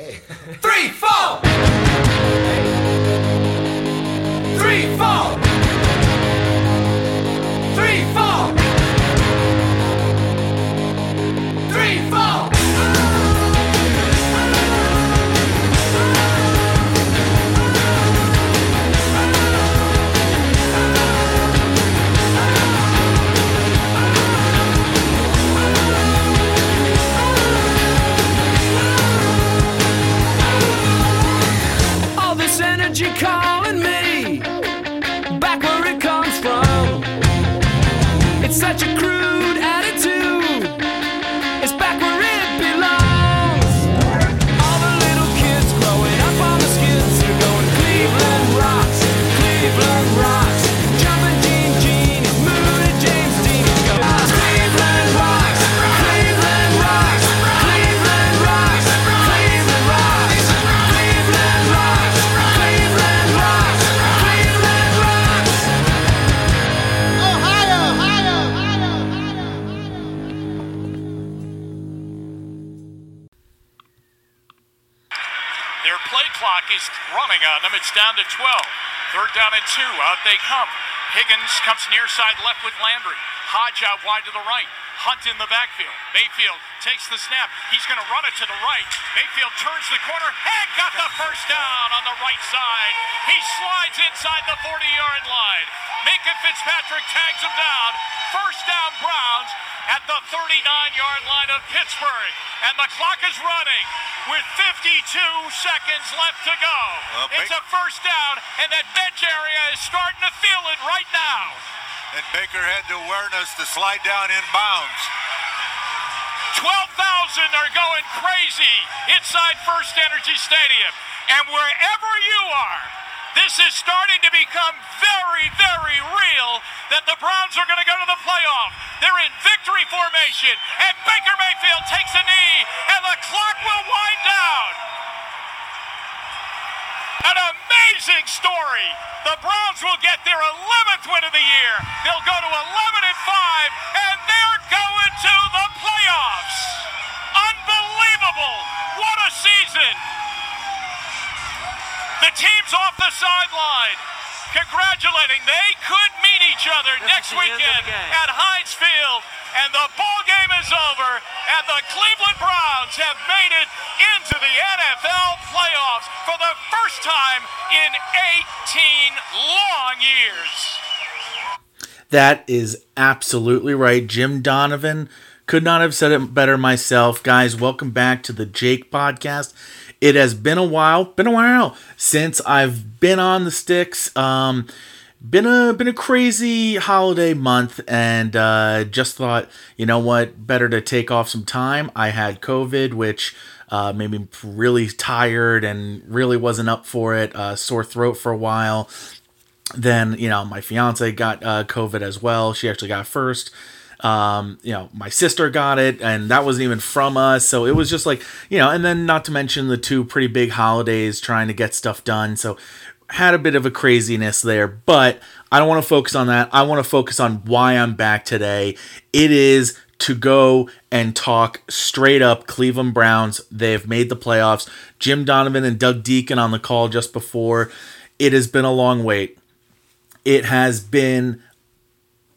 Hey. Three, four! Wide to the right. Hunt in the backfield. Mayfield takes the snap. He's going to run it to the right. Mayfield turns the corner and got the first down on the right side. He slides inside the 40 yard line. Minkah Fitzpatrick tags him down. First down, Browns at the 39 yard line of Pittsburgh. And the clock is running with 52 seconds left to go. Well, it's a first down, and that bench area is starting to feel it right now. And Baker had the awareness to slide down inbounds. 12,000 are going crazy inside FirstEnergy Stadium. And wherever you are, this is starting to become very, very real that the Browns are going to go to the playoff. They're in victory formation, and Baker Mayfield takes a knee, and the clock will wind down. An amazing story. The Browns will get their 11th win of the year. They'll go to 11 and 5, and they're going to the playoffs. Unbelievable. What a season. The team's off the sideline. Congratulating. They could meet each other next is the end of the weekend at Heinz Field. And the ball game is over. And the Cleveland Browns have made it into the NFL playoffs for the first time in 18 long years. That is absolutely right. Jim Donovan could not have said it better myself. Guys, welcome back to the Jake podcast. It has been a while, been a while since I've been on the sticks. Um been a been a crazy holiday month and uh just thought, you know what, better to take off some time. I had COVID, which uh, made me really tired and really wasn't up for it. Uh, sore throat for a while then you know my fiance got uh, covid as well she actually got first um, you know my sister got it and that wasn't even from us so it was just like you know and then not to mention the two pretty big holidays trying to get stuff done so had a bit of a craziness there but i don't want to focus on that i want to focus on why i'm back today it is to go and talk straight up Cleveland Browns. They have made the playoffs. Jim Donovan and Doug Dieken on the call just before. It has been a long wait. It has been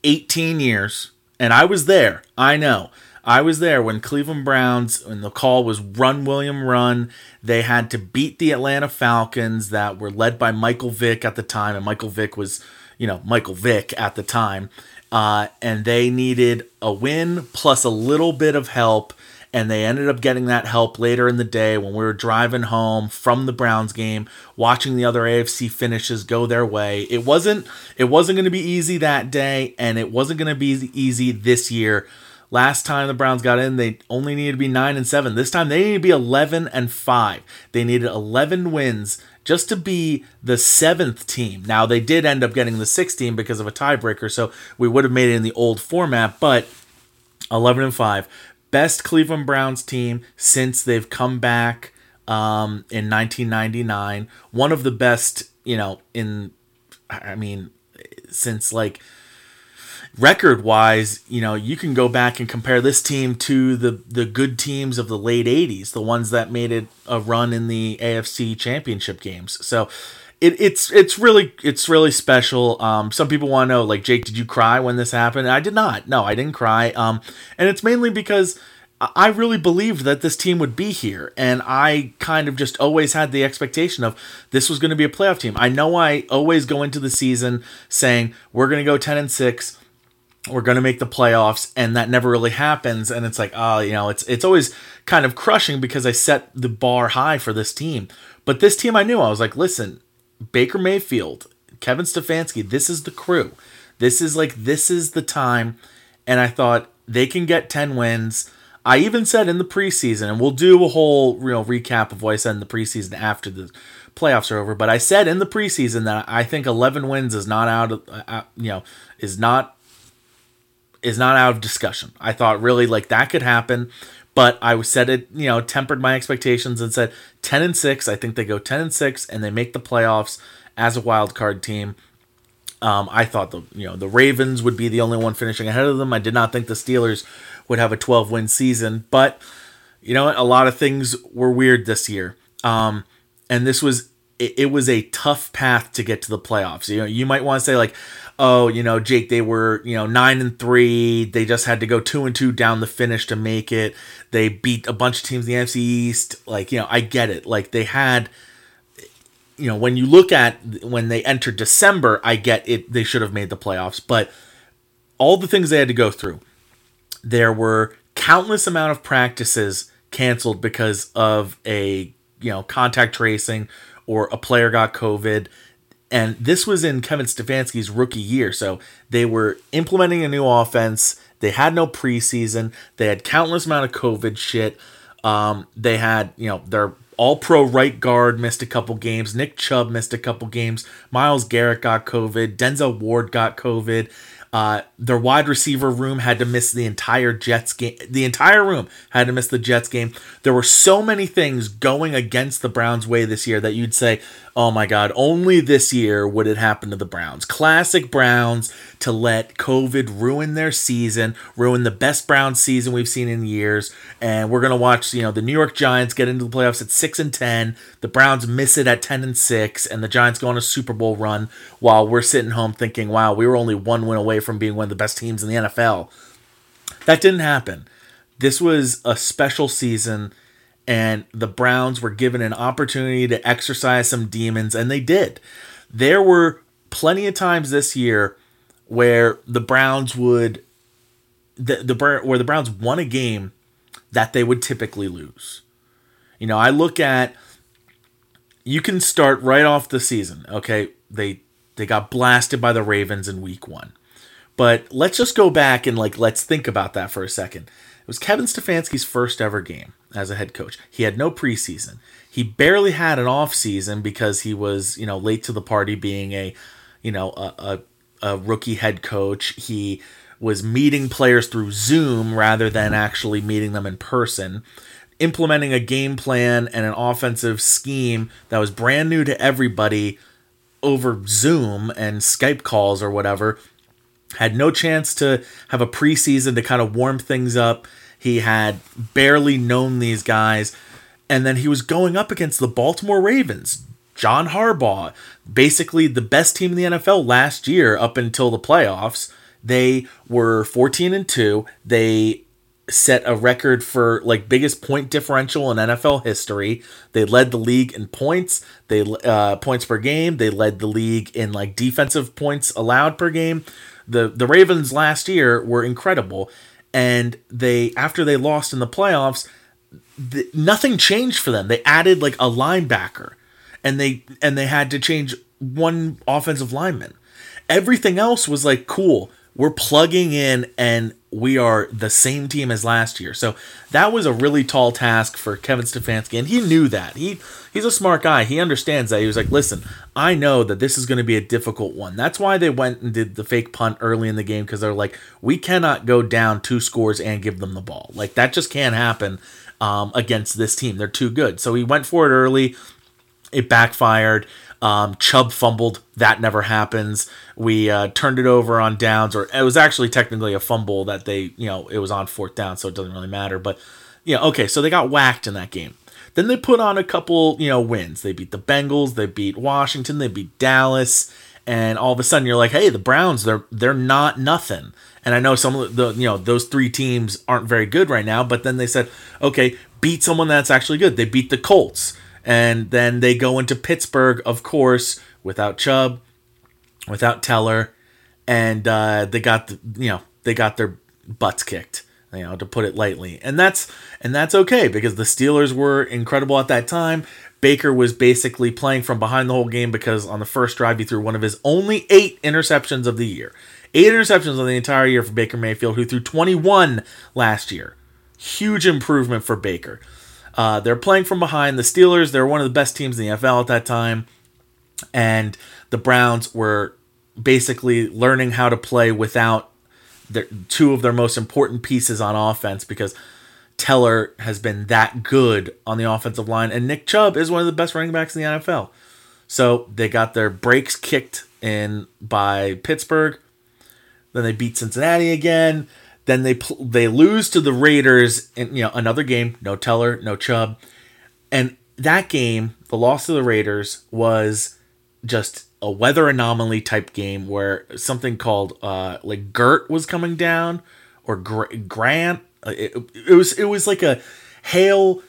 18 years, and I was there. I know. I was there when Cleveland Browns, when the call was run, William, run. They had to beat the Atlanta Falcons that were led by Michael Vick at the time, and Michael Vick was, you know, Michael Vick at the time. Uh, and they needed a win plus a little bit of help and they ended up getting that help later in the day when we were driving home from the Browns game, watching the other AFC finishes go their way. It wasn't it wasn't going to be easy that day, and it wasn't going to be easy this year. Last time the Browns got in, they only needed to be nine and seven. This time they need to be eleven and five. They needed eleven wins just to be the seventh team. Now they did end up getting the sixth team because of a tiebreaker, so we would have made it in the old format, but 11 and 5 best cleveland browns team since they've come back um, in 1999 one of the best you know in i mean since like record wise, you know, you can go back and compare this team to the the good teams of the late '80s, the ones that made it a run in the AFC Championship games. So. It, it's it's really it's really special. Um, some people want to know, like Jake, did you cry when this happened? I did not. No, I didn't cry. Um, and it's mainly because I really believed that this team would be here, and I kind of just always had the expectation of this was going to be a playoff team. I know I always go into the season saying we're going to go ten and six we're going to make the playoffs and that never really happens and it's like oh you know it's it's always kind of crushing because I set the bar high for this team. But this team I knew I was like listen Baker Mayfield Kevin Stefanski this is the crew. This is like this is the time. And I thought they can get 10 wins. I even said in the preseason and we'll do a whole you know recap of what I said in the preseason after the playoffs are over but I said in the preseason that I think 11 wins is not out of uh, you know is not is not out of discussion. I thought really like that could happen, but I said it, you know, tempered my expectations and said 10 and 6. I think they go 10 and 6 and they make the playoffs as a wild card team. Um, I thought the you know the Ravens would be the only one finishing ahead of them. I did not think the Steelers would have a 12 win season, but you know a lot of things were weird this year. Um, and this was it, it was a tough path to get to the playoffs. You know, you might want to say like, oh, you know, Jake, they were, you know, nine and three. They just had to go two and two down the finish to make it. They beat a bunch of teams in the NFC East. Like, you know, I get it. Like they had, you know, when you look at when they entered December, I get it. They should have made the playoffs, but all the things they had to go through, there were countless amount of practices canceled because of a you know contact tracing or a player got COVID and this was in Kevin Stefanski's rookie year. So they were implementing a new offense. They had no preseason. They had countless amount of COVID shit. Um, they had, you know, their all pro right guard missed a couple games. Nick Chubb missed a couple games. Myles Garrett got COVID. Denzel Ward got COVID. Uh, their wide receiver room had to miss the entire Jets game. The entire room had to miss the Jets game. There were so many things going against the Browns' way this year that you'd say, oh my God, only this year would it happen to the Browns. Classic Browns to let COVID ruin their season, ruin the best Browns season we've seen in years. And we're going to watch, you know, the New York Giants get into the playoffs at 6 and 10. The Browns miss it at 10 and 6. And the Giants go on a Super Bowl run while we're sitting home thinking, wow, we were only one win away from being one of the best teams in the NFL. That didn't happen. This was a special season, and the Browns were given an opportunity to exercise some demons, and they did. There were plenty of times this year where the Browns would the the where the Browns won a game that they would typically lose. You know, I look at you can start right off the season. Okay, they they got blasted by the Ravens in week 1. But let's just go back and like let's think about that for a second. It was Kevin Stefanski's first ever game as a head coach. He had no preseason. He barely had an off season because he was, you know, late to the party being a, you know, a, a, a rookie head coach. He was meeting players through Zoom rather than actually meeting them in person, implementing a game plan and an offensive scheme that was brand new to everybody over Zoom and Skype calls or whatever had no chance to have a preseason to kind of warm things up. He had barely known these guys. And then he was going up against the Baltimore Ravens, John Harbaugh, basically the best team in the NFL last year up until the playoffs. They were 14 and 2. They set a record for like biggest point differential in NFL history. They led the league in points, they uh points per game, they led the league in like defensive points allowed per game the the Ravens last year were incredible, and they after they lost in the playoffs, nothing changed for them. They added like a linebacker, and they and they had to change one offensive lineman. Everything else was like cool. We're plugging in and we are the same team as last year. So that was a really tall task for Kevin Stefanski, and he knew that. He he's a smart guy. He understands that. He was like, listen, I know that this is going to be a difficult one. That's why they went and did the fake punt early in the game because they're like, we cannot go down two scores and give them the ball. Like that just can't happen um, against this team. They're too good. So he went for it early. it backfired. Um, Chubb fumbled. That never happens. We uh, turned it over on downs, or it was actually technically a fumble that they, you know, it was on fourth down, so it doesn't really matter. But, yeah, okay, so they got whacked in that game. Then they put on a couple, you know, wins. They beat the Bengals, they beat Washington, they beat Dallas, and all of a sudden you're like, hey, the Browns, they're they're not nothing. And I know some of the, you know, those three teams aren't very good right now, but then they said, okay, beat someone that's actually good. They beat the Colts and then they go into Pittsburgh, of course, without Chubb, without Teller, and uh, they got the you know they got their butts kicked, you know, to put it lightly, and that's and that's okay because the Steelers were incredible at that time. Baker was basically playing from behind the whole game because on the first drive he threw one of his only eight interceptions of the year. Eight interceptions on the entire year for Baker Mayfield, who threw 21 last year. Huge improvement for Baker. Uh, they're playing from behind. The Steelers, they're one of the best teams in the NFL at that time. And the Browns were basically learning how to play without their, two of their most important pieces on offense because Teller has been that good on the offensive line. And Nick Chubb is one of the best running backs in the NFL. So they got their breaks kicked in by Pittsburgh. Then they beat Cincinnati again. Then they pl- they lose to the Raiders in you know another game, no Teller, no Chubb, and that game, the loss to the Raiders was just a weather anomaly type game where something called uh, like Gert was coming down or Gr- Grant. Uh, it, it was it was like a hail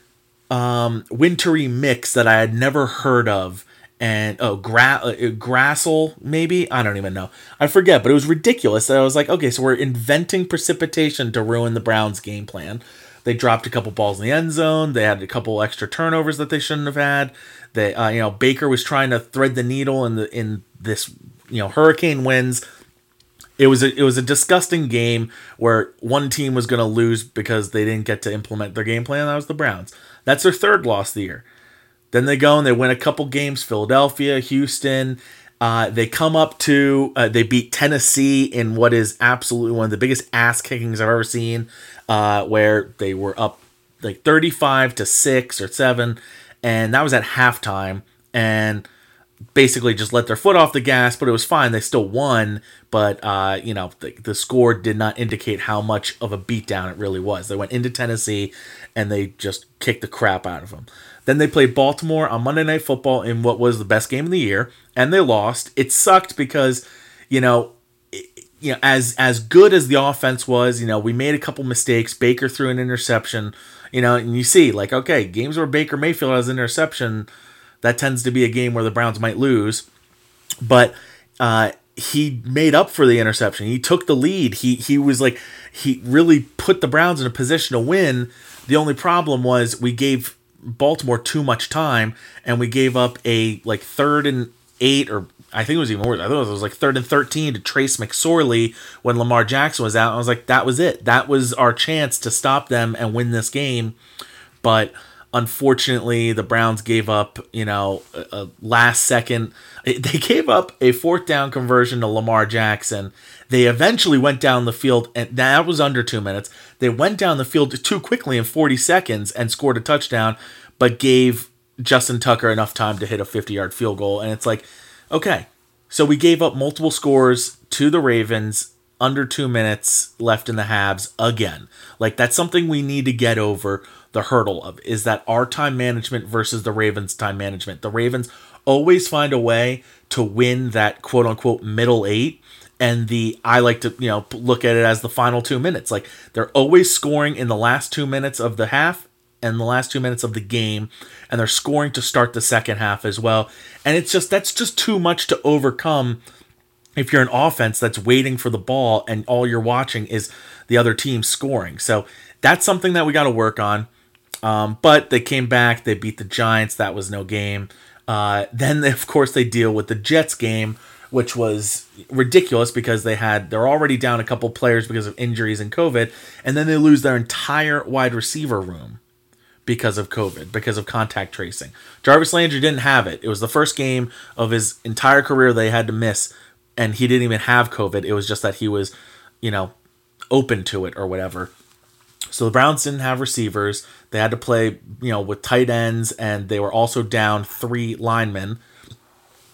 um, wintry mix that I had never heard of and oh gra- uh, grassel maybe? I don't even know. I forget but it was ridiculous i was like okay so we're inventing precipitation to ruin the browns game plan. They dropped a couple balls in the end zone. They had a couple extra turnovers that they shouldn't have had. They uh, you know baker was trying to thread the needle in the in this you know hurricane winds. It was a it was a disgusting game where one team was going to lose because they didn't get to implement their game plan that was the browns. That's their third loss of the year then they go and they win a couple games Philadelphia, Houston. Uh, they come up to, uh, they beat Tennessee in what is absolutely one of the biggest ass kickings I've ever seen, uh, where they were up like 35 to 6 or 7. And that was at halftime. And basically just let their foot off the gas, but it was fine. They still won, but uh, you know the, the score did not indicate how much of a beatdown it really was. They went into Tennessee and they just kicked the crap out of them. Then they played Baltimore on Monday Night Football in what was the best game of the year, and they lost. It sucked because, you know, it, you know, as as good as the offense was, you know, we made a couple mistakes. Baker threw an interception, you know, and you see, like, okay, games where Baker Mayfield has an interception, that tends to be a game where the Browns might lose. But uh, he made up for the interception. He took the lead. He he was like he really put the Browns in a position to win. The only problem was we gave Baltimore too much time, and we gave up a like third and eight, or I think it was even worse. I thought it was like third and thirteen to Trace McSorley when Lamar Jackson was out. I was like, that was it. That was our chance to stop them and win this game, but unfortunately the browns gave up you know a, a, last second they gave up a fourth down conversion to lamar jackson they eventually went down the field and that was under two minutes. They went down the field too quickly in 40 seconds and scored a touchdown but gave justin tucker enough time to hit a 50 yard field goal. And it's like okay. So we gave up multiple scores to the ravens under two minutes left in the halves again. Like that's something we need to get over the hurdle of is that our time management versus the Ravens time management. The Ravens always find a way to win that quote unquote middle eight and the I like to, you know, look at it as the final 2 minutes. Like they're always scoring in the last 2 minutes of the half and the last 2 minutes of the game and they're scoring to start the second half as well. And it's just that's just too much to overcome if you're an offense that's waiting for the ball and all you're watching is the other team scoring. So that's something that we got to work on. Um, but they came back. They beat the Giants. That was no game. Uh, then, they, of course, they deal with the Jets game, which was ridiculous because they had they're already down a couple players because of injuries and COVID, and then they lose their entire wide receiver room because of COVID, because of contact tracing. Jarvis Landry didn't have it. It was the first game of his entire career they had to miss, and he didn't even have COVID. It was just that he was, you know, open to it or whatever. So the Browns didn't have receivers. They had to play, you know, with tight ends, and they were also down three linemen.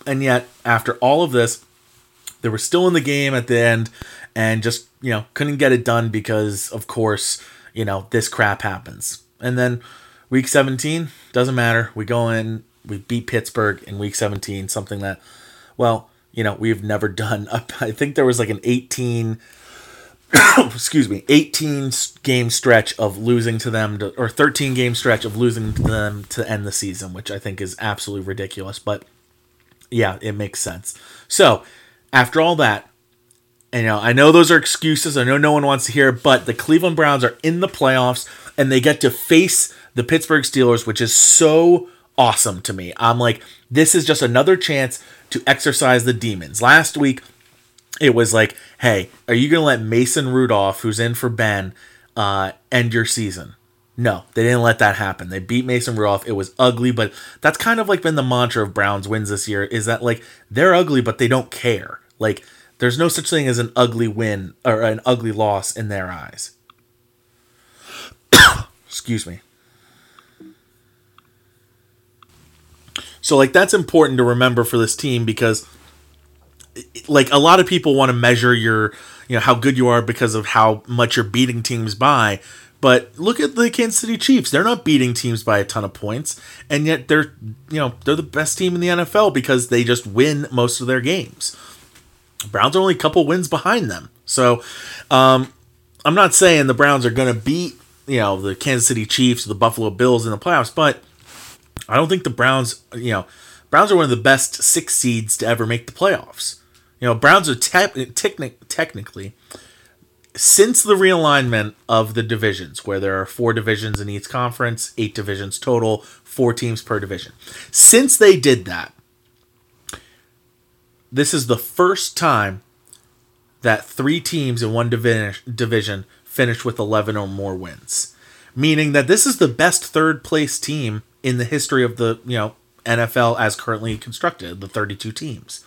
And yet, after all of this, they were still in the game at the end and just, you know, couldn't get it done because, of course, you know, this crap happens. And then week 17, doesn't matter. We go in, we beat Pittsburgh in week 17, something that, well, you know, we've never done. I think there was like an 18 excuse me, 18 game stretch of losing to them, to, or 13 game stretch of losing to them to end the season, which I think is absolutely ridiculous. But yeah, it makes sense. So after all that, you know, I know those are excuses. I know no one wants to hear, but the Cleveland Browns are in the playoffs and they get to face the Pittsburgh Steelers, which is so awesome to me. I'm like, this is just another chance to exercise the demons. Last week, it was like, hey, are you going to let Mason Rudolph, who's in for Ben, uh, end your season? No, they didn't let that happen. They beat Mason Rudolph. It was ugly, but that's kind of like been the mantra of Browns wins this year is that like they're ugly, but they don't care. Like there's no such thing as an ugly win or an ugly loss in their eyes. Excuse me. So like that's important to remember for this team because like a lot of people want to measure your you know how good you are because of how much you're beating teams by but look at the Kansas City Chiefs. They're not beating teams by a ton of points, and yet they're you know they're the best team in the NFL because they just win most of their games. Browns are only a couple wins behind them, so um, I'm not saying the Browns are going to beat you know the Kansas City Chiefs, or the Buffalo Bills in the playoffs, but I don't think the Browns you know Browns are one of the best six seeds to ever make the playoffs. You know, Browns are te- technic- technically since the realignment of the divisions, where there are four divisions in each conference, eight divisions total, four teams per division. Since they did that, this is the first time that three teams in one divi- division finished with 11 or more wins. Meaning that this is the best third place team in the history of the, you know, NFL as currently constructed, the 32 teams.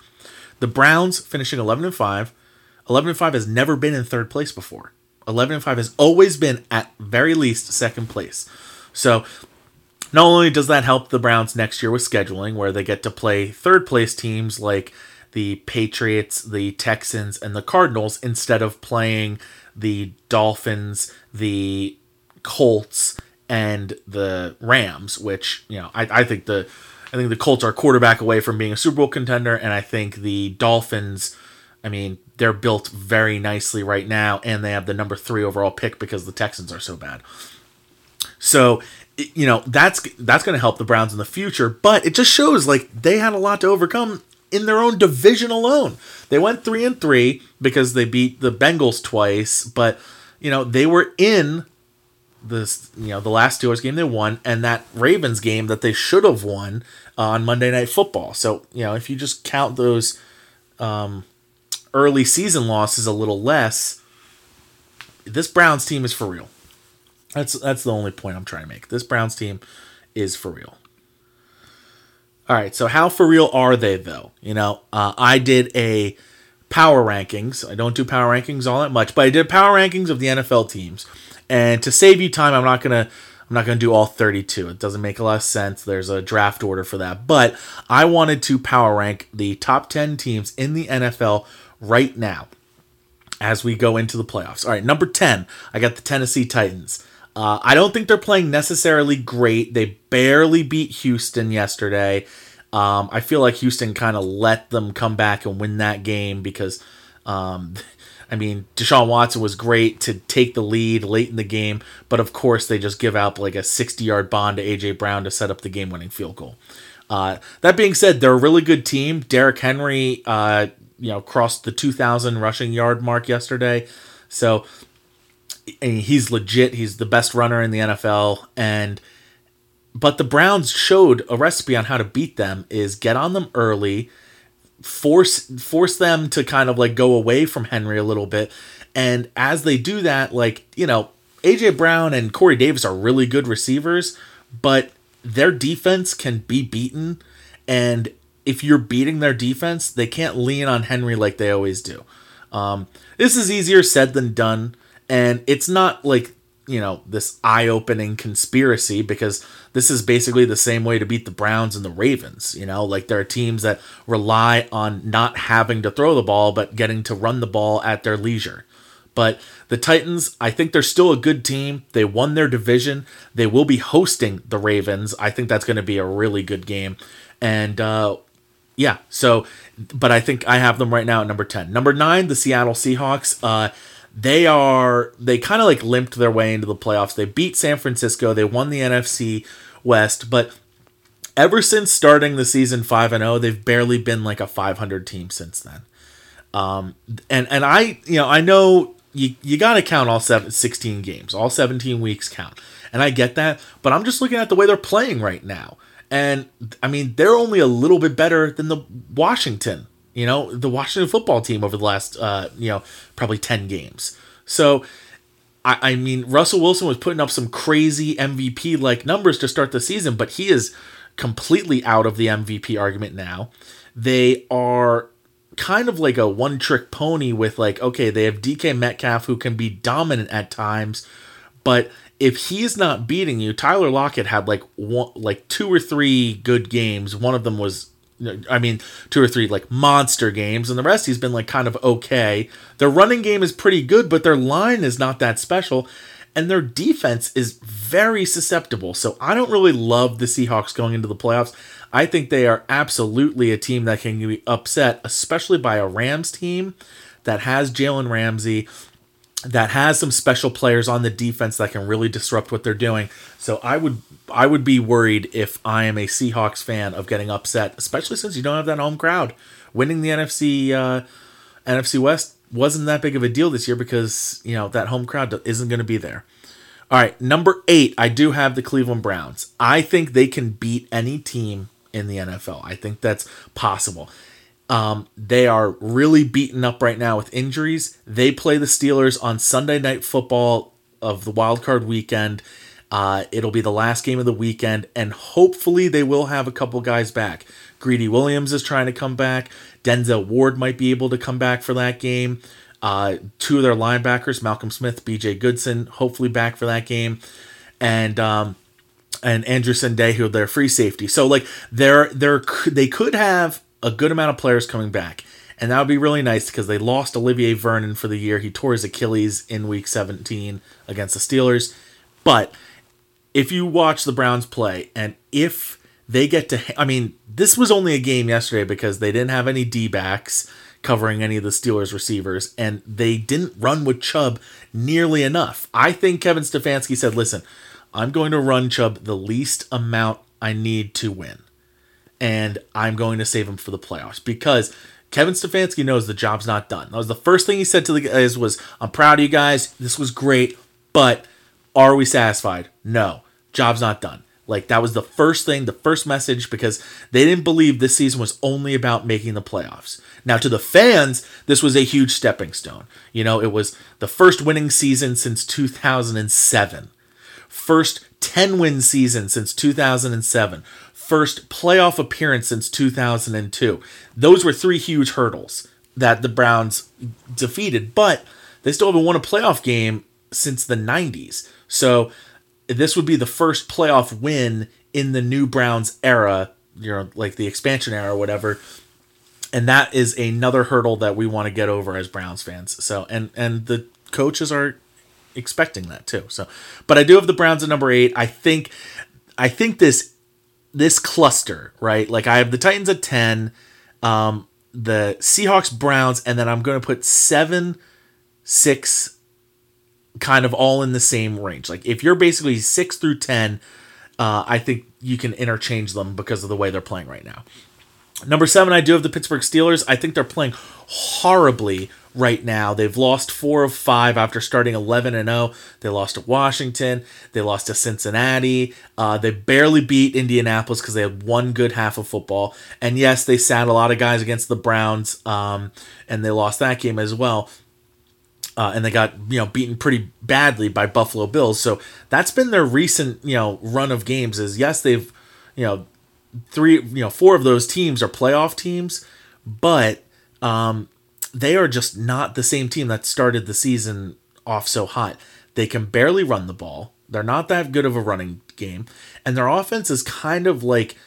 The Browns finishing 11 and 5 11 and 5 has never been in third place before. 11 and 5 has always been at very least second place. So not only does that help the Browns next year with scheduling, where they get to play third place teams like the Patriots, the Texans, and the Cardinals instead of playing the Dolphins, the Colts, and the Rams, which, you know, I, I think the I think the Colts are quarterback away from being a Super Bowl contender, and I think the Dolphins I mean, they're built very nicely right now, and they have the number three overall pick because the Texans are so bad. So, you know, that's that's going to help the Browns in the future. But it just shows like they had a lot to overcome in their own division alone. They went three and three because they beat the Bengals twice, but you know they were in this you know the last Steelers game they won, and that Ravens game that they should have won uh, on Monday Night Football. So you know if you just count those. Um, early season losses is a little less, this Browns team is for real. That's that's the only point I'm trying to make. This Browns team is for real. All right, so how for real are they though? You know, uh, I did a power rankings. I don't do power rankings all that much, but I did power rankings of the NFL teams. And to save you time, I'm not gonna I'm not gonna do all 32. It doesn't make a lot of sense. There's a draft order for that. But I wanted to power rank the top 10 teams in the NFL right now as we go into the playoffs. All right, number 10, I got the Tennessee Titans. Uh, I don't think they're playing necessarily great. They barely beat Houston yesterday. Um, I feel like Houston kind of let them come back and win that game because, um, I mean, Deshaun Watson was great to take the lead late in the game, but of course they just give out like a 60 yard bond to A.J. Brown to set up the game winning field goal. Uh, that being said, they're a really good team. Derrick Henry uh, you know crossed the 2000 rushing yard mark yesterday. So he's legit. He's the best runner in the NFL and but the Browns showed a recipe on how to beat them is get on them early, force force them to kind of like go away from Henry a little bit. And as they do that, like, you know, AJ Brown and Corey Davis are really good receivers, but their defense can be beaten. And if you're beating their defense, they can't lean on Henry like they always do. Um, this is easier said than done, and it's not like you know this eye-opening conspiracy because this is basically the same way to beat the Browns and the Ravens. You know, like there are teams that rely on not having to throw the ball but getting to run the ball at their leisure. But the Titans, I think they're still a good team. They won their division. They will be hosting the Ravens. I think that's going to be a really good game. And uh, yeah, so, but I think I have them right now at number 10. Number nine, the Seattle Seahawks. Uh, they are they kind of like limped their way into the playoffs. They beat San Francisco. They won the NFC West, but ever since starting the season 5 and 0, they've barely been like a 500 team since then. Um and and I, you know, I know you you got to count all seven, 16 games. All 17 weeks count. And I get that, but I'm just looking at the way they're playing right now. And I mean, they're only a little bit better than the Washington you know, the Washington football team over the last, uh, you know, probably 10 games. So, I, I mean, Russell Wilson was putting up some crazy MVP like numbers to start the season, but he is completely out of the MVP argument now. They are kind of like a one trick pony with, like, okay, they have DK Metcalf who can be dominant at times, but if he's not beating you, Tyler Lockett had like one, like two or three good games. One of them was I mean, two or three like monster games, and the rest he's been like kind of okay. Their running game is pretty good, but their line is not that special, and their defense is very susceptible. So I don't really love the Seahawks going into the playoffs. I think they are absolutely a team that can be upset, especially by a Rams team that has Jalen Ramsey, that has some special players on the defense that can really disrupt what they're doing. So I would I would be worried if I am a Seahawks fan of getting upset, especially since you don't have that home crowd. Winning the NFC uh, NFC West wasn't that big of a deal this year because you know that home crowd isn't going to be there. All right, number eight, I do have the Cleveland Browns. I think they can beat any team in the NFL. I think that's possible. Um, they are really beaten up right now with injuries. They play the Steelers on Sunday Night Football of the wild card weekend. Uh, it'll be the last game of the weekend, and hopefully they will have a couple guys back. Greedy Williams is trying to come back. Denzel Ward might be able to come back for that game. Uh, two of their linebackers, Malcolm Smith, B.J. Goodson, hopefully back for that game, and um, and Day, Sendejo, their free safety. So like they're they're they could have a good amount of players coming back. And that would be really nice because they lost Olivier Vernon for the year. He tore his Achilles in week 17 against the Steelers. But if you watch the Browns play and if they get to I mean, this was only a game yesterday because they didn't have any D backs covering any of the Steelers receivers, and they didn't run with Chubb nearly enough. I think Kevin Stefanski said, listen, I'm going to run Chubb the least amount I need to win. And I'm going to save him for the playoffs because Kevin Stefanski knows the job's not done. That was the first thing he said to the guys was, I'm proud of you guys. This was great, but are we satisfied? No. Job's not done. Like that was the first thing, the first message, because they didn't believe this season was only about making the playoffs. Now, to the fans, this was a huge stepping stone. You know, it was the first winning season since 2007, first 10 win season since 2007, first playoff appearance since 2002. Those were three huge hurdles that the Browns defeated, but they still haven't won a playoff game since the 90s. So this would be the first playoff win in the new Browns era, you know, like the expansion era or whatever. And that is another hurdle that we want to get over as Browns fans. So and and the coaches are expecting that too. So but I do have the Browns at number 8. I think I think this this cluster, right? Like I have the Titans at 10, um the Seahawks, Browns, and then I'm going to put 7 6 kind of all in the same range. Like if you're basically six through ten, uh, I think you can interchange them because of the way they're playing right now. Number seven, I do have the Pittsburgh Steelers. I think they're playing horribly right now. They've lost four of five after starting 11 and 0. They lost to Washington. They lost to Cincinnati. Uh, they barely beat Indianapolis because they had one good half of football. And yes, they sat a lot of guys against the Browns, um, and they lost that game as well. Uh, and they got you know beaten pretty badly by Buffalo Bills. So that's been their recent you know run of games. Is yes they've you know three you know four of those teams are playoff teams, but um, they are just not the same team that started the season off so hot. They can barely run the ball. They're not that good of a running game, and their offense is kind of like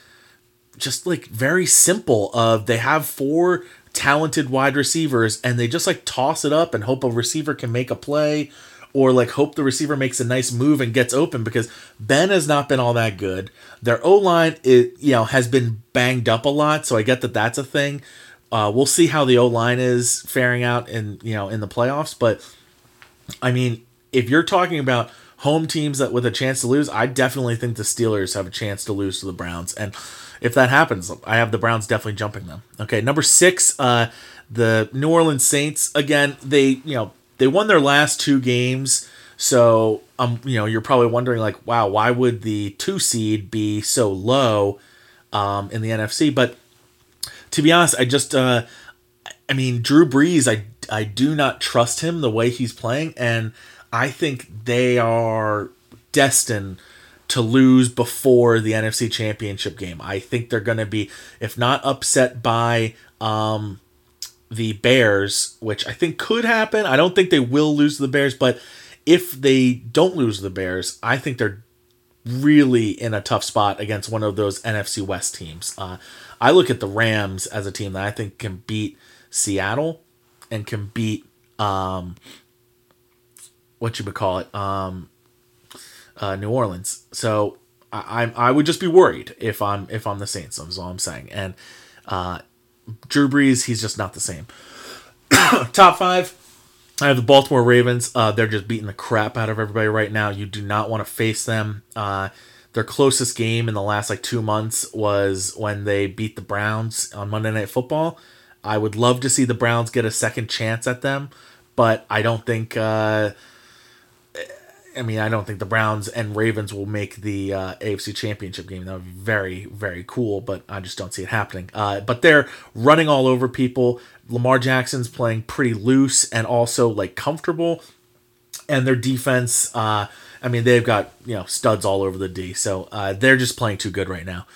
just like very simple. Of they have four talented wide receivers, and they just like toss it up and hope a receiver can make a play, or like hope the receiver makes a nice move and gets open because Ben has not been all that good. Their O line, you know, has been banged up a lot, so I get that that's a thing. Uh, we'll see how the O line is faring out in you know in the playoffs, but I mean, if you're talking about home teams that with a chance to lose, I definitely think the Steelers have a chance to lose to the Browns, and if that happens, I have the Browns definitely jumping them. Okay, number six, uh, the New Orleans Saints. Again, they you know they won their last two games, so um you know you're probably wondering like, wow, why would the two seed be so low um, in the NFC? But to be honest, I just uh, I mean Drew Brees, I I do not trust him the way he's playing, and I think they are destined to lose before the NFC Championship game. I think they're going to be, if not upset by um, the Bears, which I think could happen. I don't think they will lose the Bears, but if they don't lose the Bears, I think they're really in a tough spot against one of those NFC West teams. Uh, I look at the Rams as a team that I think can beat Seattle and can beat um, what you would call it, um, uh, New Orleans. So I, I I would just be worried if I'm if I'm the Saints. That's all I'm saying. And uh, Drew Brees, he's just not the same. Top five. I have the Baltimore Ravens. Uh, they're just beating the crap out of everybody right now. You do not want to face them. Uh, their closest game in the last like two months was when they beat the Browns on Monday Night Football. I would love to see the Browns get a second chance at them, but I don't think. Uh, I mean, I don't think the Browns and Ravens will make the uh, AFC Championship game. That would be very, very cool, but I just don't see it happening. Uh, but they're running all over people. Lamar Jackson's playing pretty loose and also like comfortable, and their defense. Uh, I mean, they've got you know studs all over the D, so uh, they're just playing too good right now.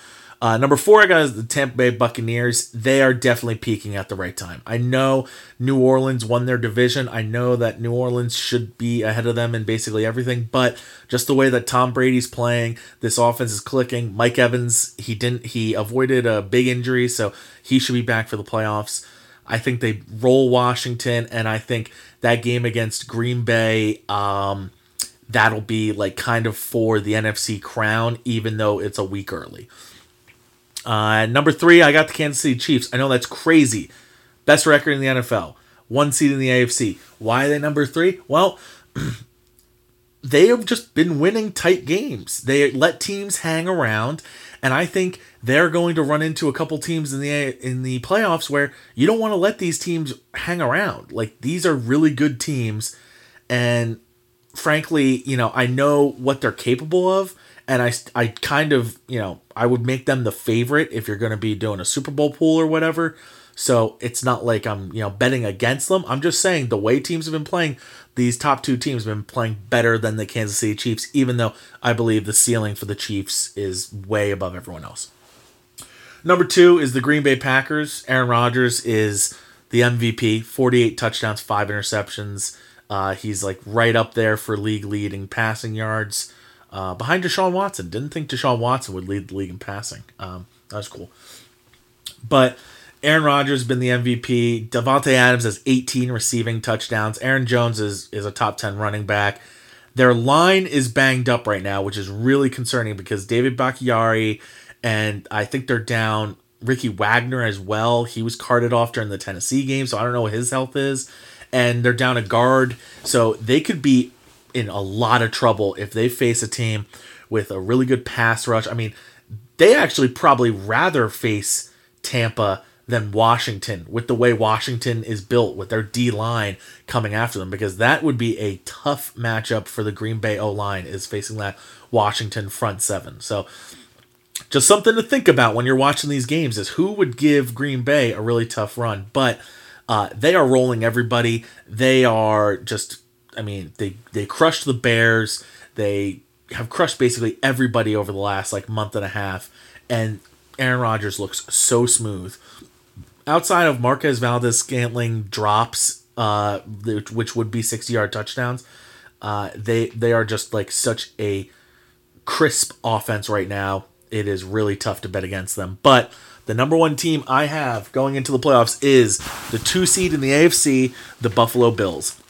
Uh, number four, I got is the Tampa Bay Buccaneers. They are definitely peaking at the right time. I know New Orleans won their division. I know that New Orleans should be ahead of them in basically everything, but just the way that Tom Brady's playing, this offense is clicking. Mike Evans, he didn't, he avoided a big injury, so he should be back for the playoffs. I think they roll Washington, and I think that game against Green Bay, um, that'll be like kind of for the NFC crown, even though it's a week early. Uh, number three, I got the Kansas City Chiefs. I know that's crazy. Best record in the NFL. One seed in the AFC. Why are they number three? Well, they have just been winning tight games. They let teams hang around, and I think they're going to run into a couple teams in the in the playoffs where you don't want to let these teams hang around. Like these are really good teams, and frankly, you know, I know what they're capable of and I, I kind of you know I would make them the favorite if you're going to be doing a Super Bowl pool or whatever. So it's not like I'm you know betting against them. I'm just saying the way teams have been playing, these top two teams have been playing better than the Kansas City Chiefs, even though I believe the ceiling for the Chiefs is way above everyone else. Number two is the Green Bay Packers. Aaron Rodgers is the MVP, 48 touchdowns, five interceptions. Uh, he's like right up there for league leading passing yards uh, behind Deshaun Watson. Didn't think Deshaun Watson would lead the league in passing. Um, that was cool. But Aaron Rodgers has been the MVP. Davante Adams has 18 receiving touchdowns. Aaron Jones is, is a top 10 running back. Their line is banged up right now, which is really concerning because David Bakhtiari and I think they're down Ricky Wagner as well. He was carted off during the Tennessee game, so I don't know what his health is. And they're down a guard, so they could be in a lot of trouble if they face a team with a really good pass rush. I mean, they actually probably rather face Tampa than Washington with the way Washington is built with their D line coming after them because that would be a tough matchup for the Green Bay O line is facing that Washington front seven. So just something to think about when you're watching these games is who would give Green Bay a really tough run, but uh, they are rolling everybody. They are just I mean, they they crushed the Bears. They have crushed basically everybody over the last like month and a half, and Aaron Rodgers looks so smooth. Outside of Marquez Valdes Scantling drops, uh, which would be sixty yard touchdowns, Uh, they they are just like such a crisp offense right now. It is really tough to bet against them. But the number one team I have going into the playoffs is the two seed in the AFC, the Buffalo Bills.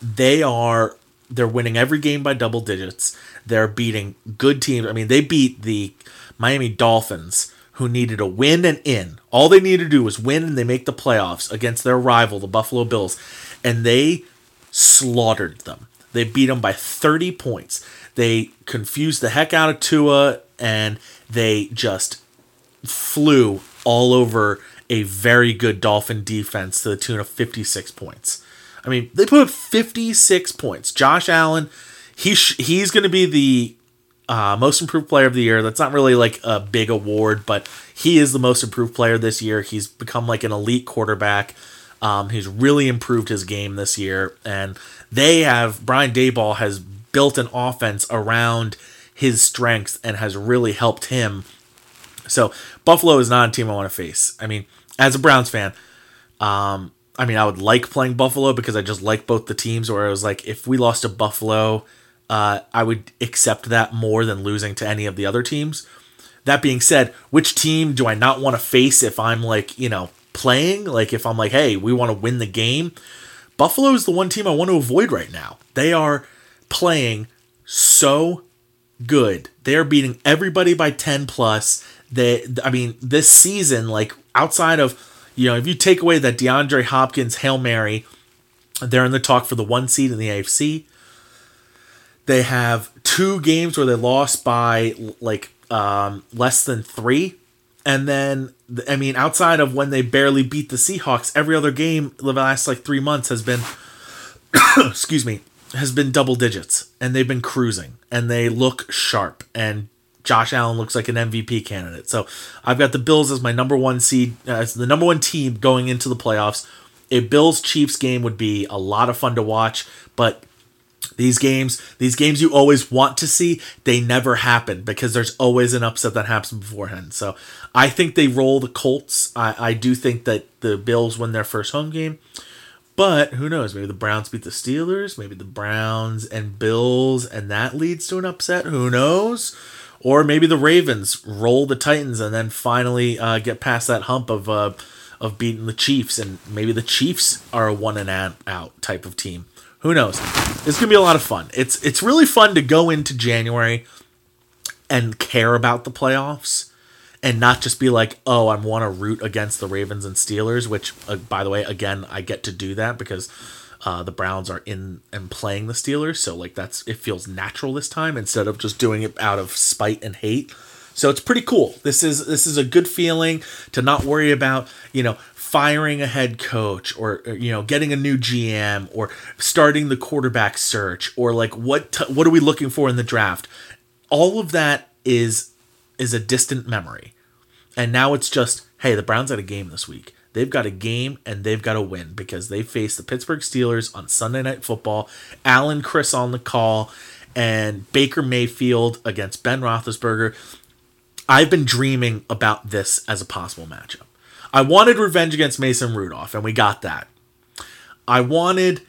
They are they're winning every game by double digits. They're beating good teams. I mean, they beat the Miami Dolphins, who needed a win and in. All they needed to do was win and they make the playoffs against their rival, the Buffalo Bills. And they slaughtered them. They beat them by 30 points. They confused the heck out of Tua and they just flew all over a very good Dolphin defense to the tune of 56 points. I mean, they put up 56 points. Josh Allen, he sh- he's going to be the uh, most improved player of the year. That's not really like a big award, but he is the most improved player this year. He's become like an elite quarterback. Um, he's really improved his game this year, and they have Brian Daboll has built an offense around his strengths and has really helped him. So Buffalo is not a team I want to face. I mean, as a Browns fan, um, I mean, I would like playing Buffalo because I just like both the teams. Where I was like, if we lost to Buffalo, uh, I would accept that more than losing to any of the other teams. That being said, which team do I not want to face if I'm like, you know, playing? Like, if I'm like, hey, we want to win the game. Buffalo is the one team I want to avoid right now. They are playing so good. They are beating everybody by 10 plus. They, I mean, this season, like outside of you know, if you take away that DeAndre Hopkins Hail Mary, they're in the talk for the one seed in the AFC. They have two games where they lost by like um, less than three. And then, I mean, outside of when they barely beat the Seahawks, every other game the last like three months has been, excuse me, has been double digits. And they've been cruising and they look sharp. And Josh Allen looks like an MVP candidate. So I've got the Bills as my number one seed, uh, as the number one team going into the playoffs. A Bills Chiefs game would be a lot of fun to watch, but these games, these games you always want to see, they never happen because there's always an upset that happens beforehand. So I think they roll the Colts. I, I do think that the Bills win their first home game. But who knows? Maybe the Browns beat the Steelers. Maybe the Browns and Bills, and that leads to an upset. Who knows? Or maybe the Ravens roll the Titans and then finally uh, get past that hump of uh, of beating the Chiefs, and maybe the Chiefs are a one and out type of team. Who knows? It's gonna be a lot of fun. It's it's really fun to go into January and care about the playoffs and not just be like, oh, I want to root against the Ravens and Steelers. Which, uh, by the way, again, I get to do that because uh, the Browns are in and playing the Steelers, so like that's it feels natural this time instead of just doing it out of spite and hate. So it's pretty cool. This is this is a good feeling to not worry about you know firing a head coach or, you know getting a new GM or starting the quarterback search or like what t- what are we looking for in the draft. All of that is is a distant memory, and now it's just hey the Browns had a game this week They've got a game and they've got to win because they face the Pittsburgh Steelers on Sunday Night Football. Al and Cris on the call and Baker Mayfield against Ben Roethlisberger. I've been dreaming about this as a possible matchup. I wanted revenge against Mason Rudolph, and we got that. I wanted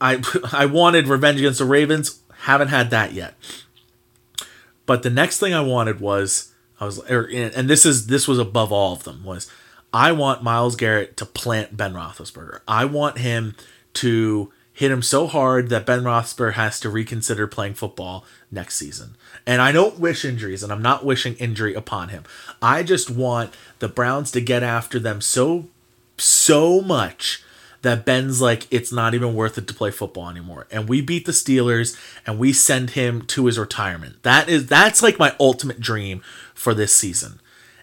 I I wanted revenge against the Ravens. Haven't had that yet. But the next thing I wanted was I was, er, and this is this was above all of them was I want Myles Garrett to plant Ben Roethlisberger. I want him to hit him so hard that Ben Roethlisberger has to reconsider playing football next season. And I don't wish injuries, and I'm not wishing injury upon him. I just want the Browns to get after them so so much that Ben's like, it's not even worth it to play football anymore. And we beat the Steelers and we send him to his retirement. That is that's like my ultimate dream for this season.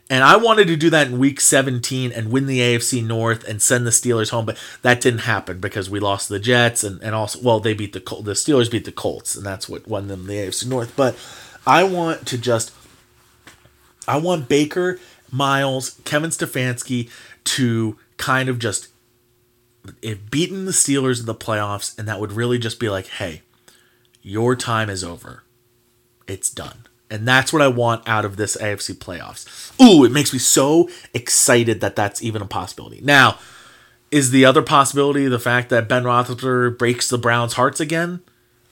And I wanted to do that in week 17 and win the AFC North and send the Steelers home, but that didn't happen because we lost the Jets and, and also, well, they beat the Col- the Steelers beat the Colts, and that's what won them the AFC North. But I want to just, I want Baker, Myles, Kevin Stefanski to kind of just if beaten the Steelers in the playoffs, and that would really just be like, hey, your time is over. It's done. And that's what I want out of this AFC playoffs. Ooh, it makes me so excited that that's even a possibility. Now, is the other possibility the fact that Ben Roethlisberger breaks the Browns' hearts again?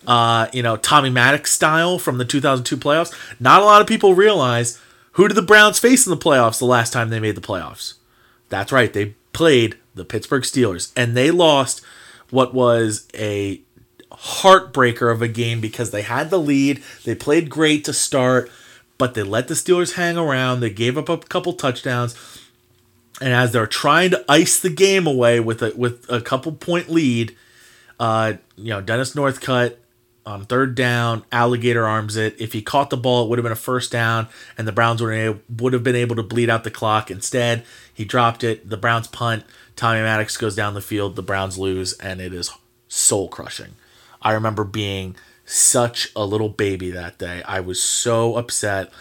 Uh, you know, Tommy Maddox style from the 2002 playoffs. Not a lot of people realize who did the Browns face in the playoffs the last time they made the playoffs. That's right, they played the Pittsburgh Steelers and they lost what was a heartbreaker of a game because they had the lead. They played great to start, but they let the Steelers hang around. They gave up a couple touchdowns. And as they're trying to ice the game away with a with a couple point lead, uh, you know, Dennis Northcutt on third down, alligator arms it. If he caught the ball, it would have been a first down, and the Browns would would have been able to bleed out the clock. Instead, he dropped it. The Browns punt. Tommy Maddox goes down the field. The Browns lose, and it is soul crushing. I remember being such a little baby that day. I was so upset.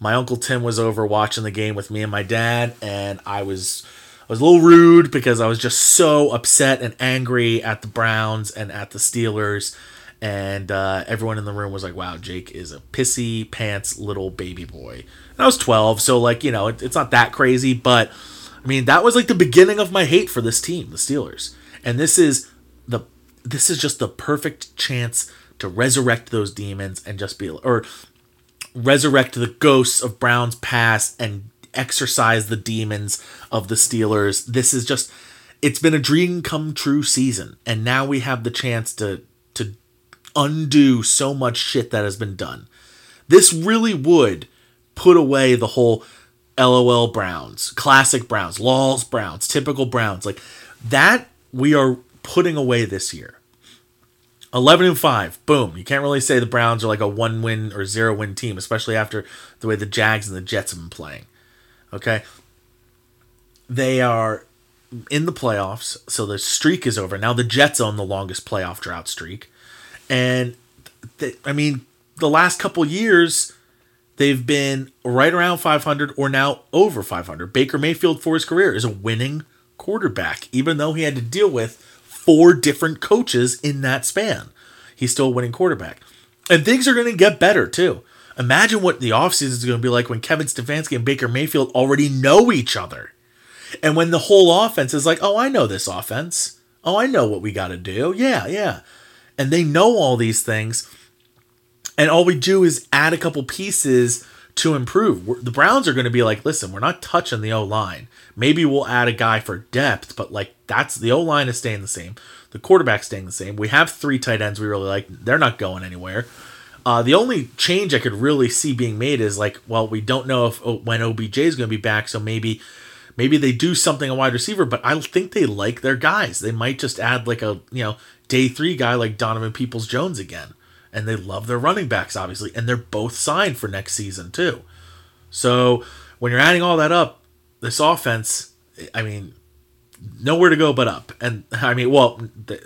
My uncle Tim was over watching the game with me and my dad, and I was I was a little rude because I was just so upset and angry at the Browns and at the Steelers. And uh, everyone in the room was like, "Wow, Jake is a pissy pants little baby boy." And I was twelve, so like you know, it, it's not that crazy, but I mean that was like the beginning of my hate for this team, the Steelers. And this is the this is just the perfect chance to resurrect those demons and just be or resurrect the ghosts of Brown's past and exorcise the demons of the Steelers. This is just it's been a dream come true season and now we have the chance to to undo so much shit that has been done. This really would put away the whole LOL Browns, classic Browns, LOLs Browns, typical Browns. Like that we are putting away this year. 11 and 5. Boom. You can't really say the Browns are like a one win or zero win team, especially after the way the Jags and the Jets have been playing. Okay? They are in the playoffs, so the streak is over. Now the Jets own the longest playoff drought streak. And I mean, the last couple years they've been right around 500 or now over 500. Baker Mayfield for his career is a winning quarterback even though he had to deal with four different coaches in that span. He's still a winning quarterback. And things are going to get better too. Imagine what the offseason is going to be like when Kevin Stefanski and Baker Mayfield already know each other. And when the whole offense is like, oh, I know this offense. Oh, I know what we got to do. Yeah, yeah. And they know all these things. And all we do is add a couple pieces to improve. We're, the Browns are going to be like, listen, we're not touching the O line. Maybe we'll add a guy for depth, but like that's the O line is staying the same. The quarterback's staying the same. We have three tight ends we really like. They're not going anywhere. Uh, the only change I could really see being made is like, well, we don't know if oh, when OBJ is going to be back, so maybe maybe they do something a wide receiver. But I think they like their guys. They might just add like a you know day three guy like Donovan Peoples Jones again, and they love their running backs obviously, and they're both signed for next season too. So when you're adding all that up, this offense, I mean, nowhere to go but up. And I mean, well, the,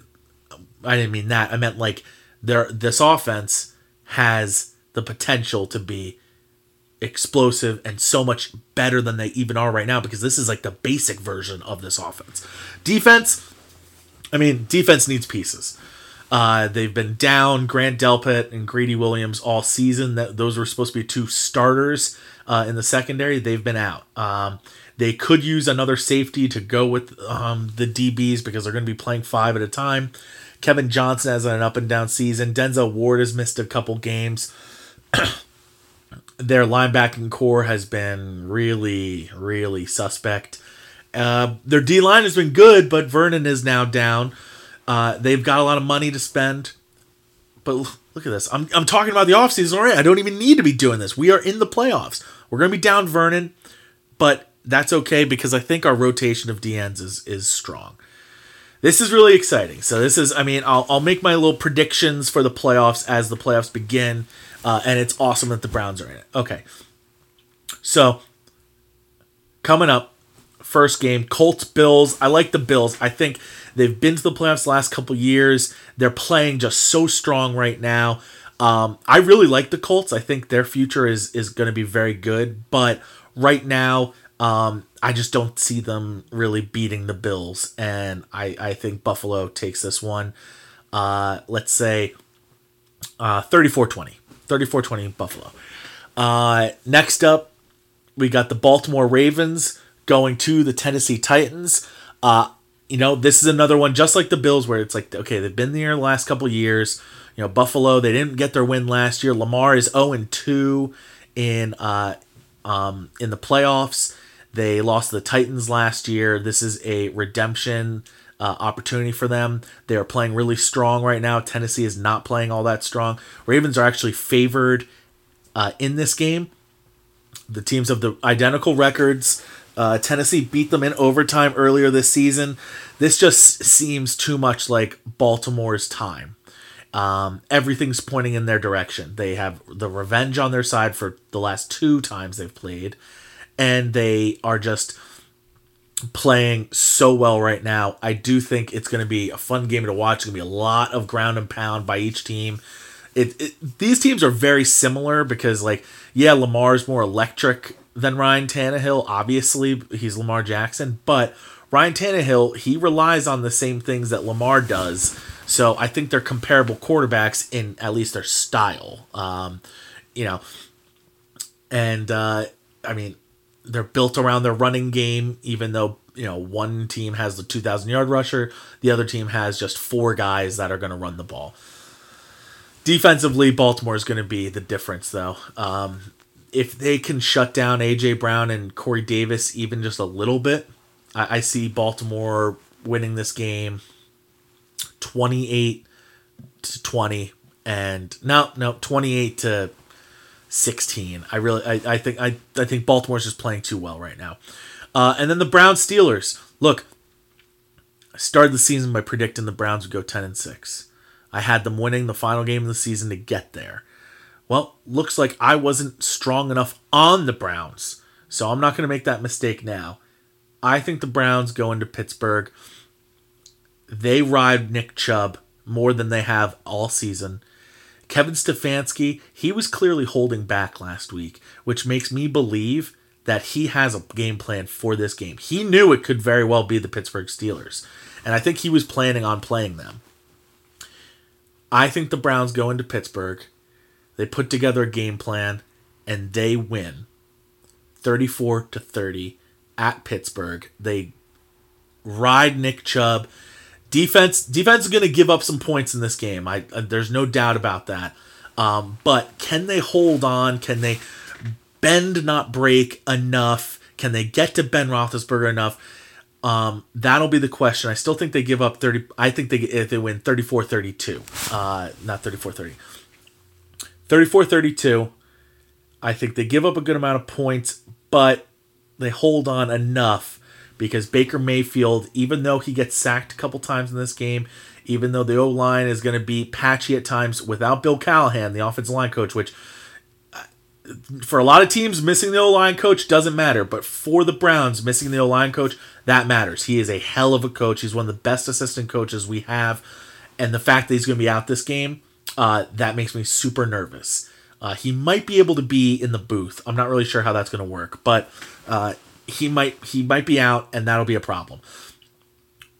I didn't mean that. I meant like there. This offense has the potential to be explosive and so much better than they even are right now because this is like the basic version of this offense. Defense, I mean, defense needs pieces. Uh, they've been down Grant Delpit and Greedy Williams all season. That those were supposed to be two starters uh, in the secondary. They've been out. Um, they could use another safety to go with um, the DBs because they're going to be playing five at a time. Kevin Johnson has an up and down season. Denzel Ward has missed a couple games. Their linebacking corps has been really, really suspect. Uh, their D line has been good, but Vernon is now down. Uh, they've got a lot of money to spend. But look at this. I'm, I'm talking about the offseason already. I don't even need to be doing this. We are in the playoffs. We're going to be down Vernon, but that's okay because I think our rotation of DNs is is strong. This is really exciting. So this is, I mean, I'll I'll make my little predictions for the playoffs as the playoffs begin, uh, and it's awesome that the Browns are in it. Okay, so coming up, first game, Colts Bills. I like the Bills. I think they've been to the playoffs the last couple years. They're playing just so strong right now. Um, I really like the Colts. I think their future is is going to be very good. But right now, um, I just don't see them really beating the Bills, and I I think Buffalo takes this one. Uh, let's say uh, 34-20. 34-20 Buffalo. Uh, next up, we got the Baltimore Ravens going to the Tennessee Titans. Uh, you know, this is another one just like the Bills where it's like, okay, they've been there the last couple years. You know, Buffalo, they didn't get their win last year. Lamar is 0 and 2 in uh um in the playoffs. They lost the Titans last year. This is a redemption uh, opportunity for them. They are playing really strong right now. Tennessee is not playing all that strong. Ravens are actually favored uh, in this game. The teams have the identical records. Uh, Tennessee beat them in overtime earlier this season. This just seems too much like Baltimore's time. Um, everything's pointing in their direction. They have the revenge on their side for the last two times they've played, and they are just playing so well right now. I do think it's going to be a fun game to watch. It's going to be a lot of ground and pound by each team. It, it, these teams are very similar because like yeah Lamar's more electric than Ryan Tannehill. Obviously he's Lamar Jackson but Ryan Tannehill he relies on the same things that Lamar does. So I think they're comparable quarterbacks in at least their style. Um, you know and uh, I mean they're built around their running game even though you know one team has the 2000 yard rusher the other team has just four guys that are going to run the ball. Defensively, Baltimore is going to be the difference, though. Um, if they can shut down AJ Brown and Corey Davis even just a little bit, I, I see Baltimore winning this game, twenty-eight to twenty, and no, no, twenty-eight to sixteen. I really, I, I think, I, I think Baltimore's just playing too well right now. Uh, and then the Browns Steelers. Look, I started the season by predicting the Browns would go ten and six. I had them winning the final game of the season to get there. Well, looks like I wasn't strong enough on the Browns, so I'm not going to make that mistake now. I think the Browns go into Pittsburgh. They ride Nick Chubb more than they have all season. Kevin Stefanski, he was clearly holding back last week, which makes me believe that he has a game plan for this game. He knew it could very well be the Pittsburgh Steelers, and I think he was planning on playing them. I think the Browns go into Pittsburgh. They put together a game plan and they win 34 to 30 at Pittsburgh. They ride Nick Chubb. Defense defense is going to give up some points in this game. I uh, there's no doubt about that. Um, but can they hold on? Can they bend not break enough? Can they get to Ben Roethlisberger enough? Um, that'll be the question. I still think they give up 30. I think they if they win 34 32. Uh, not 34 30. 34 32. I think they give up a good amount of points, but they hold on enough because Baker Mayfield, even though he gets sacked a couple times in this game, even though the O line is going to be patchy at times without Bill Callahan, the offensive line coach, which uh, for a lot of teams, missing the O line coach doesn't matter, but for the Browns, missing the O line coach, that matters. He is a hell of a coach. He's one of the best assistant coaches we have. And the fact that he's going to be out this game, uh, that makes me super nervous. Uh, he might be able to be in the booth. I'm not really sure how that's going to work, but uh, he might he might be out, and that'll be a problem.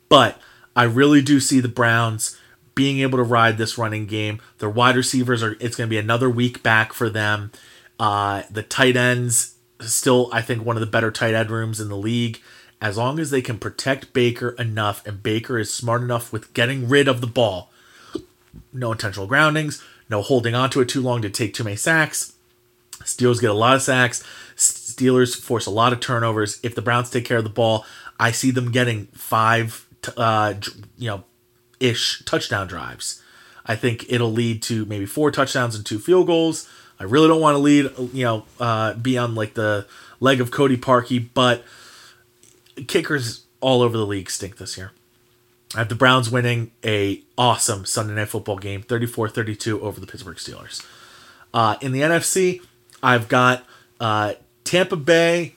But I really do see the Browns being able to ride this running game. Their wide receivers are. It's going to be another week back for them. Uh, the tight ends still, I think, one of the better tight end rooms in the league. As long as they can protect Baker enough, and Baker is smart enough with getting rid of the ball, no intentional groundings, no holding onto it too long to take too many sacks. Steelers get a lot of sacks. Steelers force a lot of turnovers. If the Browns take care of the ball, I see them getting five, uh, you know, ish touchdown drives. I think it'll lead to maybe four touchdowns and two field goals. I really don't want to lead, you know, uh, be on like the leg of Cody Parkey, but kickers all over the league stink this year. I have the Browns winning a awesome Sunday night football game, 34-32 over the Pittsburgh Steelers. Uh, in the NFC, I've got uh, Tampa Bay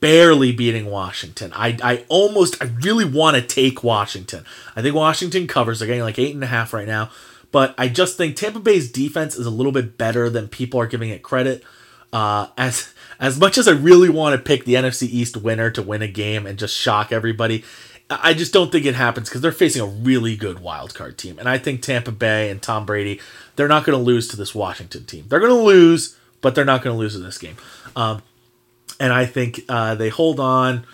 barely beating Washington. I, I almost, I really want to take Washington. I think Washington covers. They're getting like eight and a half right now. But I just think Tampa Bay's defense is a little bit better than people are giving it credit. Uh, as as much as I really want to pick the NFC East winner to win a game and just shock everybody, I just don't think it happens because they're facing a really good wild card team, and I think Tampa Bay and Tom Brady they're not going to lose to this Washington team. They're going to lose, but they're not going to lose in this game. Um, and I think uh, they hold on.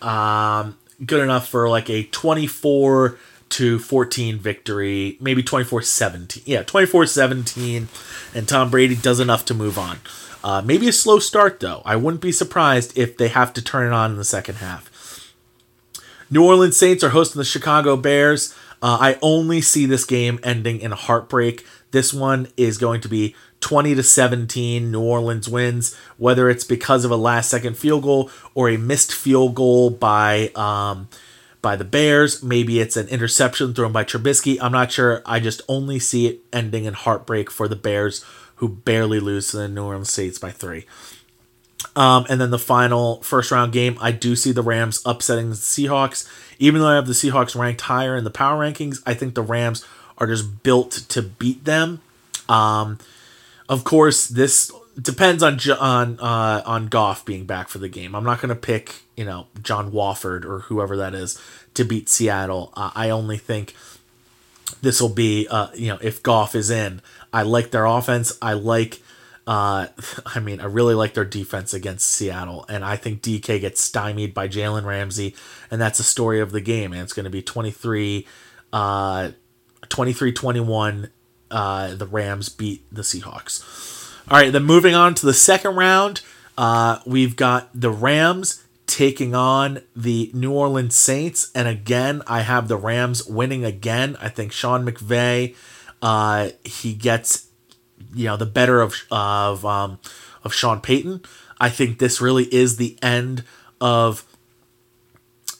um, good enough for like a 24 to 14 victory, maybe 24 17. Yeah, 24 17, and Tom Brady does enough to move on. Uh, maybe a slow start, though. I wouldn't be surprised if they have to turn it on in the second half. New Orleans Saints are hosting the Chicago Bears. Uh, I only see this game ending in a heartbreak. This one is going to be 20 to 17. New Orleans wins, whether it's because of a last second field goal or a missed field goal by um, by the Bears. Maybe it's an interception thrown by Trubisky. I'm not sure. I just only see it ending in heartbreak for the Bears, who barely lose to the New Orleans Saints by three. Um, and then the final first round game, I do see the Rams upsetting the Seahawks. Even though I have the Seahawks ranked higher in the power rankings, I think the Rams are just built to beat them. Um, of course, this depends on on uh, on Goff being back for the game. I'm not going to pick you know John Wolford or whoever that is to beat Seattle. Uh, I only think this will be uh, you know if Goff is in. I like their offense. I like. Uh, I mean, I really like their defense against Seattle, and I think DK gets stymied by Jalen Ramsey, and that's the story of the game. And it's going to be 23, uh, 23-21. Uh, the Rams beat the Seahawks. All right, then moving on to the second round, uh, we've got the Rams taking on the New Orleans Saints, and again, I have the Rams winning again. I think Sean McVay, uh, he gets you know the better of of um, of Sean Payton. I think this really is the end of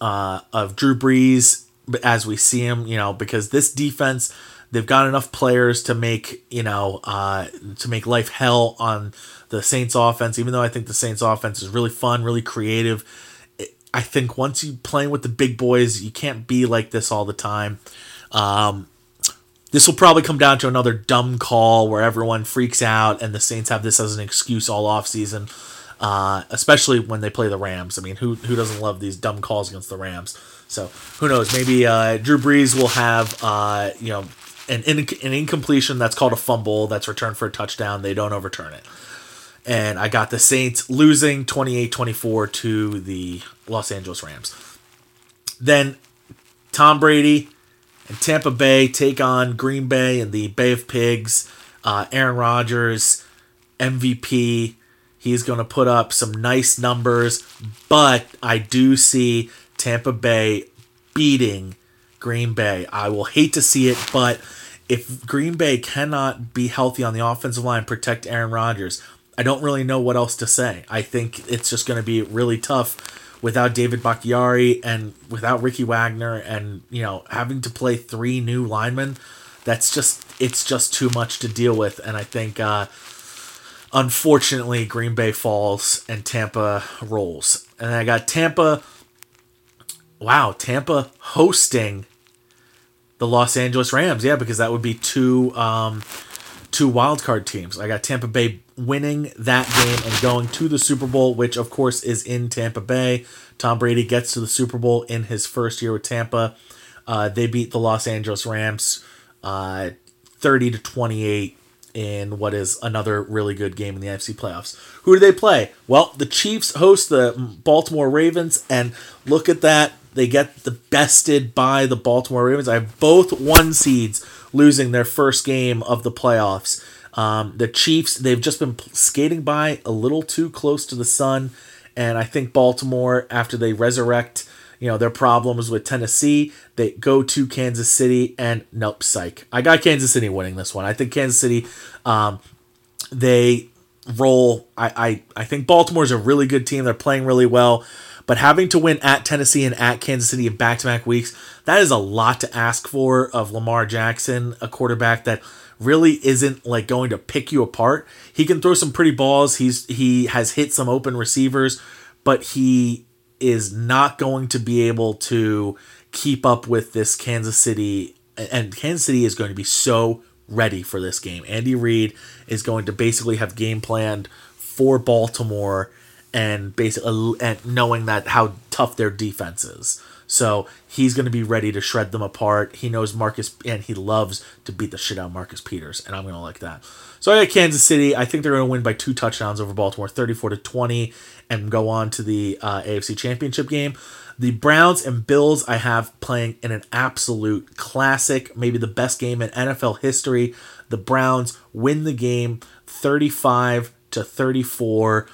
uh, of Drew Brees as we see him. You know because this defense they've got enough players to make you know uh, to make life hell on the Saints offense. Even though I think the Saints offense is really fun, really creative. I think once you playing with the big boys, you can't be like this all the time. Um, this will probably come down to another dumb call where everyone freaks out, and the Saints have this as an excuse all off season, uh, especially when they play the Rams. I mean, who who doesn't love these dumb calls against the Rams? So who knows? Maybe uh, Drew Brees will have uh, you know an, an incompletion that's called a fumble that's returned for a touchdown. They don't overturn it. And I got the Saints losing 28 24 to the Los Angeles Rams. Then Tom Brady and Tampa Bay take on Green Bay and the Bay of Pigs. Uh, Aaron Rodgers, MVP. He's going to put up some nice numbers, but I do see Tampa Bay beating Green Bay. I will hate to see it, but if Green Bay cannot be healthy on the offensive line, protect Aaron Rodgers, I don't really know what else to say. I think it's just going to be really tough without David Bakhtiari and without Ricky Wagner and, you know, having to play three new linemen. That's just, it's just too much to deal with. And I think, uh, unfortunately, Green Bay falls and Tampa rolls. And I got Tampa, wow, Tampa hosting the Los Angeles Rams. Yeah, because that would be two um, two wild card teams. I got Tampa Bay winning that game and going to the Super Bowl, which of course is in Tampa Bay. Tom Brady gets to the Super Bowl in his first year with Tampa. Uh, they beat the Los Angeles Rams uh, 30 to 28 in what is another really good game in the NFC playoffs. Who do they play? Well, the Chiefs host the Baltimore Ravens, and look at that. They get the bested by the Baltimore Ravens. I have both one seeds losing their first game of the playoffs. Um, the Chiefs, they've just been skating by a little too close to the sun. And I think Baltimore, after they resurrect, you know, their problems with Tennessee, they go to Kansas City and nope, psych. I got Kansas City winning this one. I think Kansas City, um, they roll. I, I, I think Baltimore's a really good team. They're playing really well. But having to win at Tennessee and at Kansas City in back to back weeks, that is a lot to ask for of Lamar Jackson, a quarterback that really isn't like going to pick you apart. He can throw some pretty balls. He's he has hit some open receivers, but he is not going to be able to keep up with this Kansas City and Kansas City is going to be so ready for this game. Andy Reid is going to basically have game planned for Baltimore and basically and knowing that how tough their defense is. So he's going to be ready to shred them apart. He knows Marcus, and he loves to beat the shit out of Marcus Peters, and I'm going to like that. So I got Kansas City. I think they're going to win by two touchdowns over Baltimore, 34 to 20, and go on to the uh, AFC Championship game. The Browns and Bills I have playing in an absolute classic, maybe the best game in NFL history. The Browns win the game 35 to 34.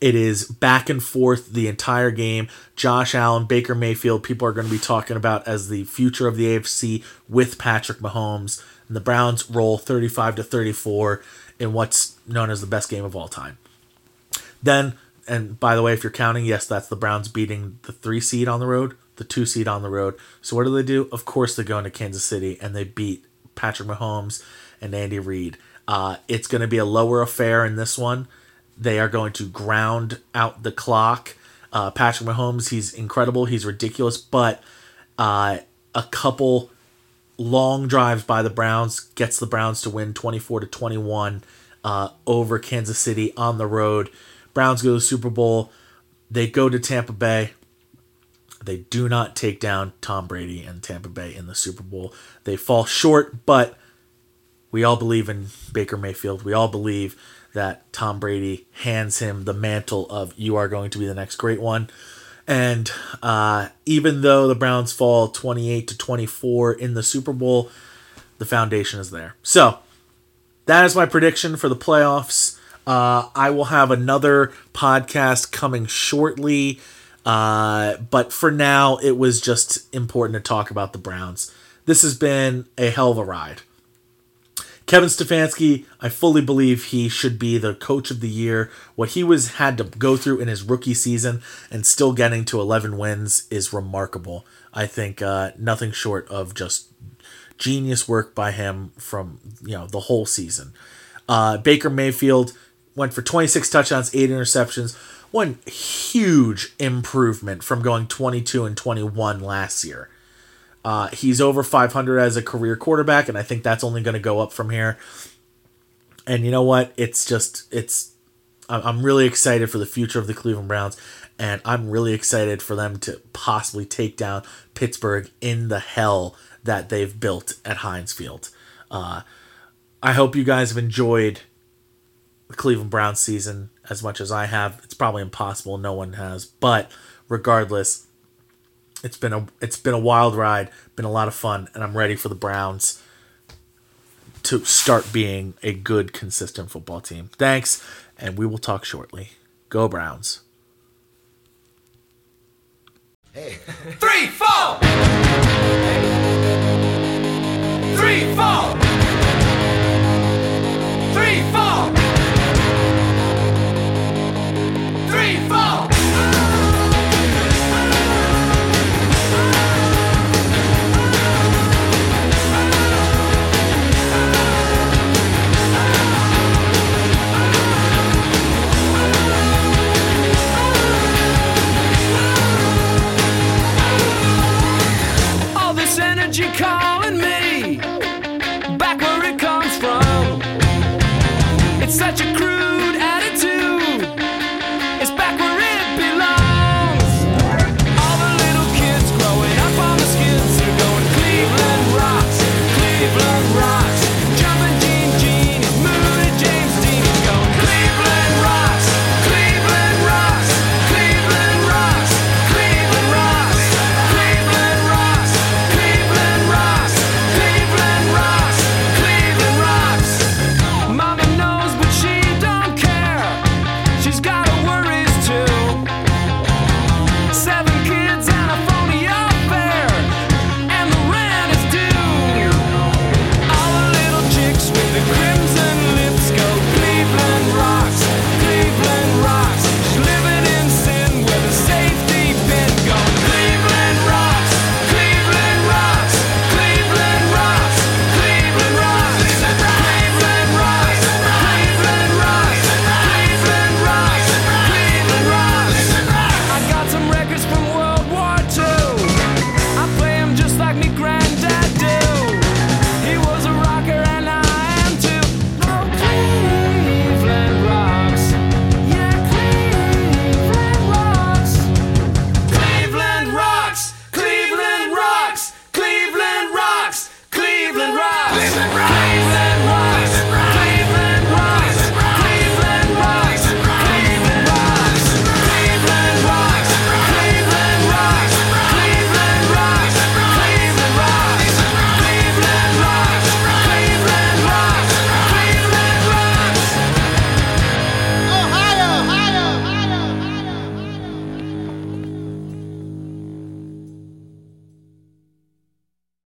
It is back and forth the entire game. Josh Allen, Baker Mayfield, people are going to be talking about as the future of the AFC with Patrick Mahomes. And the Browns roll 35 to 34 in what's known as the best game of all time. Then, and by the way, if you're counting, yes, that's the Browns beating the three seed on the road, the two seed on the road. So what do they do? Of course, they go into Kansas City and they beat Patrick Mahomes and Andy Reid. Uh, it's going to be a lower affair in this one. They are going to ground out the clock. Uh, Patrick Mahomes, he's incredible. He's ridiculous, but uh, a couple long drives by the Browns gets the Browns to win 24 to 21 uh, over Kansas City on the road. Browns go to the Super Bowl. They go to Tampa Bay. They do not take down Tom Brady and Tampa Bay in the Super Bowl. They fall short, but we all believe in Baker Mayfield. We all believe that Tom Brady hands him the mantle of you are going to be the next great one. And uh, even though the Browns fall 28 to 24 in the Super Bowl, the foundation is there. So that is my prediction for the playoffs. Uh, I will have another podcast coming shortly. Uh, but for now, it was just important to talk about the Browns. This has been a hell of a ride. Kevin Stefanski, I fully believe he should be the coach of the year. What he was had to go through in his rookie season and still getting to 11 wins is remarkable. I think uh, nothing short of just genius work by him from you know the whole season. Uh, Baker Mayfield went for 26 touchdowns, eight interceptions. One huge improvement from going 22 and 21 last year. Uh, he's over 500 as a career quarterback, and I think that's only going to go up from here. And you know what? It's just it's. I'm really excited for the future of the Cleveland Browns, and I'm really excited for them to possibly take down Pittsburgh in the hell that they've built at Heinz Field. Uh, I hope you guys have enjoyed the Cleveland Browns season as much as I have. It's probably impossible; no one has. But regardless, it's been a it's been a wild ride, been a lot of fun, and I'm ready for the Browns to start being a good, consistent football team. Thanks, and we will talk shortly. Go Browns. Hey. Three, four! Three, four! Three, four! Three, you call?